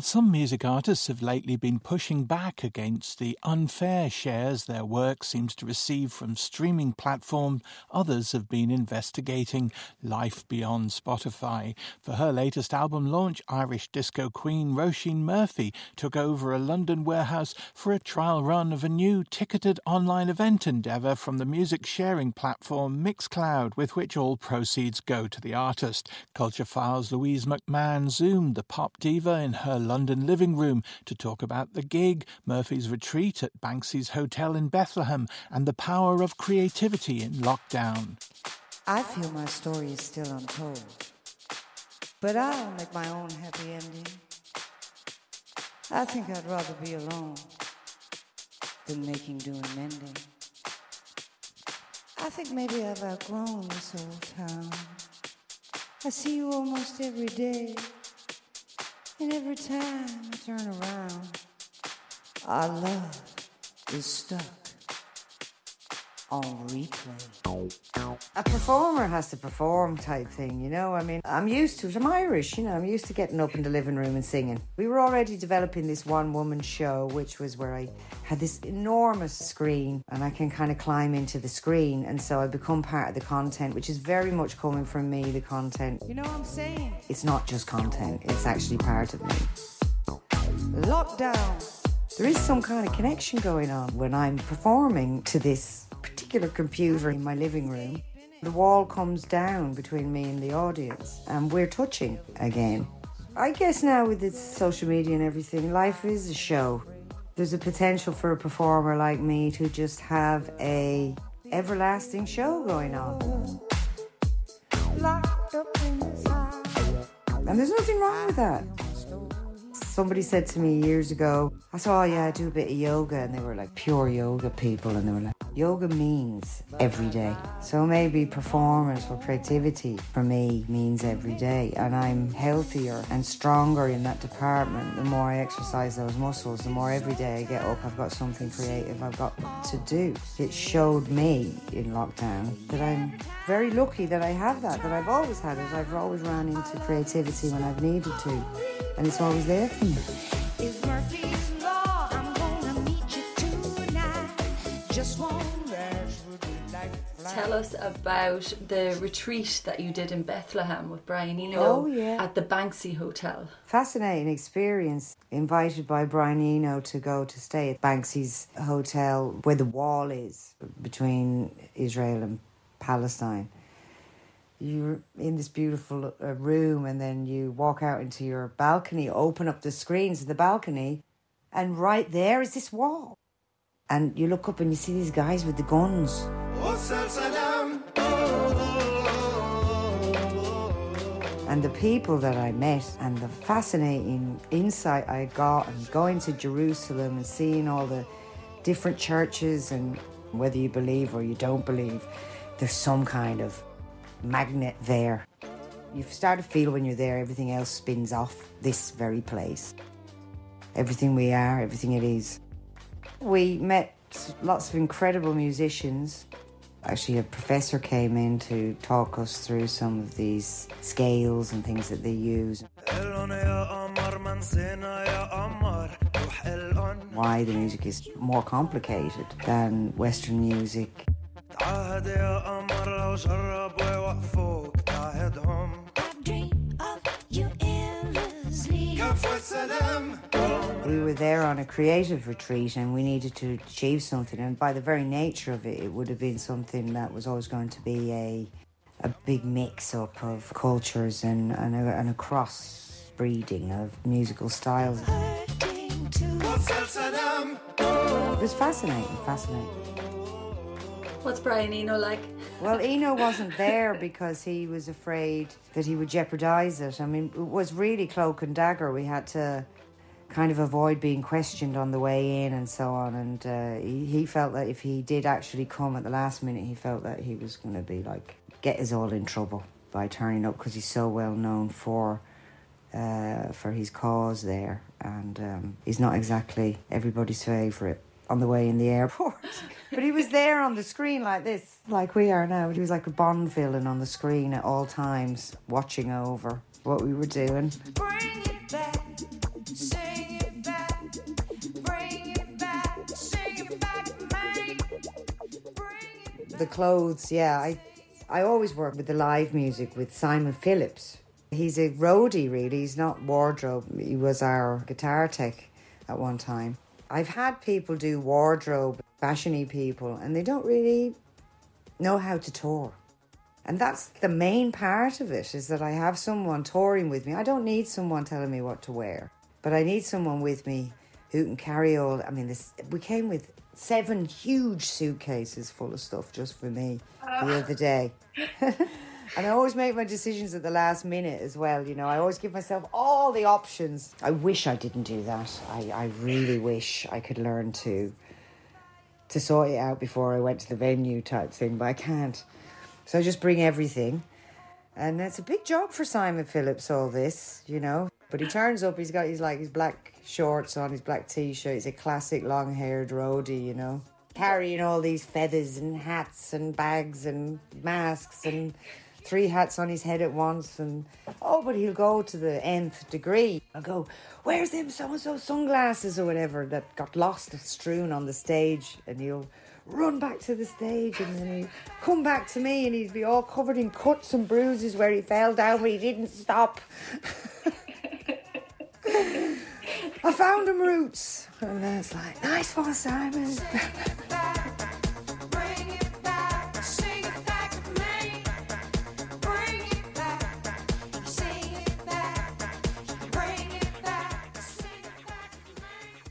While some music artists have lately been pushing back against the unfair shares their work seems to receive from streaming platforms, others have been investigating life beyond Spotify. For her latest album launch, Irish disco queen Roisin Murphy took over a London warehouse for a trial run of a new ticketed online event endeavour from the music sharing platform Mixcloud, with which all proceeds go to the artist. Culture File's Louise McMahon zoomed the pop diva in her London living room to talk about the gig, Murphy's retreat at Banksy's Hotel in Bethlehem, and the power of creativity in lockdown. I feel my story is still untold, but I'll make my own happy ending. I think I'd rather be alone than making, doing, mending. I think maybe I've outgrown this old town. I see you almost every day. And every time I turn around, our love is stuck on replay. A performer has to perform type thing, you know? I mean, I'm used to it. I'm Irish, you know, I'm used to getting up in the living room and singing. We were already developing this one woman show, which was where I had this enormous screen and I can kind of climb into the screen. And so I become part of the content, which is very much coming from me, the content. You know what I'm saying? It's not just content, it's actually part of me. Lockdown. There is some kind of connection going on when I'm performing to this particular computer in my living room. The wall comes down between me and the audience, and we're touching again. I guess now with the social media and everything, life is a show. There's a potential for a performer like me to just have a everlasting show going on. And there's nothing wrong with that. Somebody said to me years ago, I said, Oh, yeah, I do a bit of yoga. And they were like pure yoga people. And they were like, Yoga means every day. So maybe performance or creativity for me means every day. And I'm healthier and stronger in that department. The more I exercise those muscles, the more every day I get up, I've got something creative I've got to do. It showed me in lockdown that I'm very lucky that I have that, that I've always had it. I've always ran into creativity when I've needed to, and it's always there for me. Tell us about the retreat that you did in Bethlehem with Brian Eno oh, yeah. at the Banksy Hotel. Fascinating experience. Invited by Brian Eno to go to stay at Banksy's hotel where the wall is between Israel and Palestine. You're in this beautiful uh, room, and then you walk out into your balcony, open up the screens of the balcony, and right there is this wall. And you look up and you see these guys with the guns. And the people that I met and the fascinating insight I got and going to Jerusalem and seeing all the different churches and whether you believe or you don't believe, there's some kind of magnet there. You start to feel when you're there, everything else spins off this very place. Everything we are, everything it is. We met lots of incredible musicians. Actually, a professor came in to talk us through some of these scales and things that they use. Why the music is more complicated than Western music. We were there on a creative retreat and we needed to achieve something. And by the very nature of it, it would have been something that was always going to be a, a big mix up of cultures and, and, a, and a cross breeding of musical styles. It was fascinating, fascinating. What's Brian Eno like? Well, Eno wasn't there because he was afraid that he would jeopardize it. I mean, it was really cloak and dagger. We had to kind of avoid being questioned on the way in and so on. And uh, he, he felt that if he did actually come at the last minute, he felt that he was going to be like, get us all in trouble by turning up because he's so well known for. Uh, for his cause there, and um, he's not exactly everybody's favourite on the way in the airport. but he was there on the screen like this, like we are now. He was like a Bond villain on the screen at all times, watching over what we were doing. the clothes, yeah. I, I always work with the live music with Simon Phillips. He's a roadie, really. He's not wardrobe. He was our guitar tech at one time. I've had people do wardrobe, fashiony people, and they don't really know how to tour. And that's the main part of it is that I have someone touring with me. I don't need someone telling me what to wear, but I need someone with me who can carry all. I mean, this we came with seven huge suitcases full of stuff just for me the ah. other day. and I always make my decisions at the last minute as well. You know, I always give myself all the options. I wish I didn't do that. I, I really wish I could learn to to sort it out before I went to the venue type thing, but I can't. So I just bring everything. And it's a big job for Simon Phillips, all this, you know. But he turns up, he's got his like his black shorts on, his black t shirt, he's a classic long haired roadie, you know. Carrying all these feathers and hats and bags and masks and three hats on his head at once and oh but he'll go to the nth degree i'll go where's them so and so sunglasses or whatever that got lost strewn on the stage and he'll run back to the stage and then he'd come back to me and he'd be all covered in cuts and bruises where he fell down but he didn't stop. I found him roots. And it's like, nice one, Simon.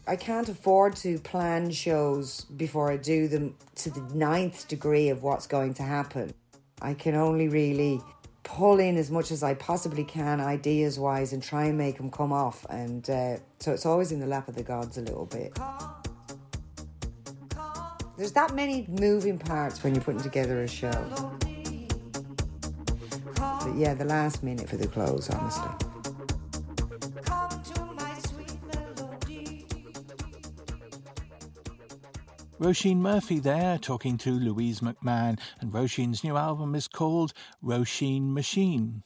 I can't afford to plan shows before I do them to the ninth degree of what's going to happen. I can only really pull in as much as I possibly can, ideas wise, and try and make them come off. And uh, so it's always in the lap of the gods a little bit. There's that many moving parts when you're putting together a show. But yeah, the last minute for the clothes, honestly. Roisin Murphy there talking to Louise McMahon, and Roisin's new album is called Roisin Machine.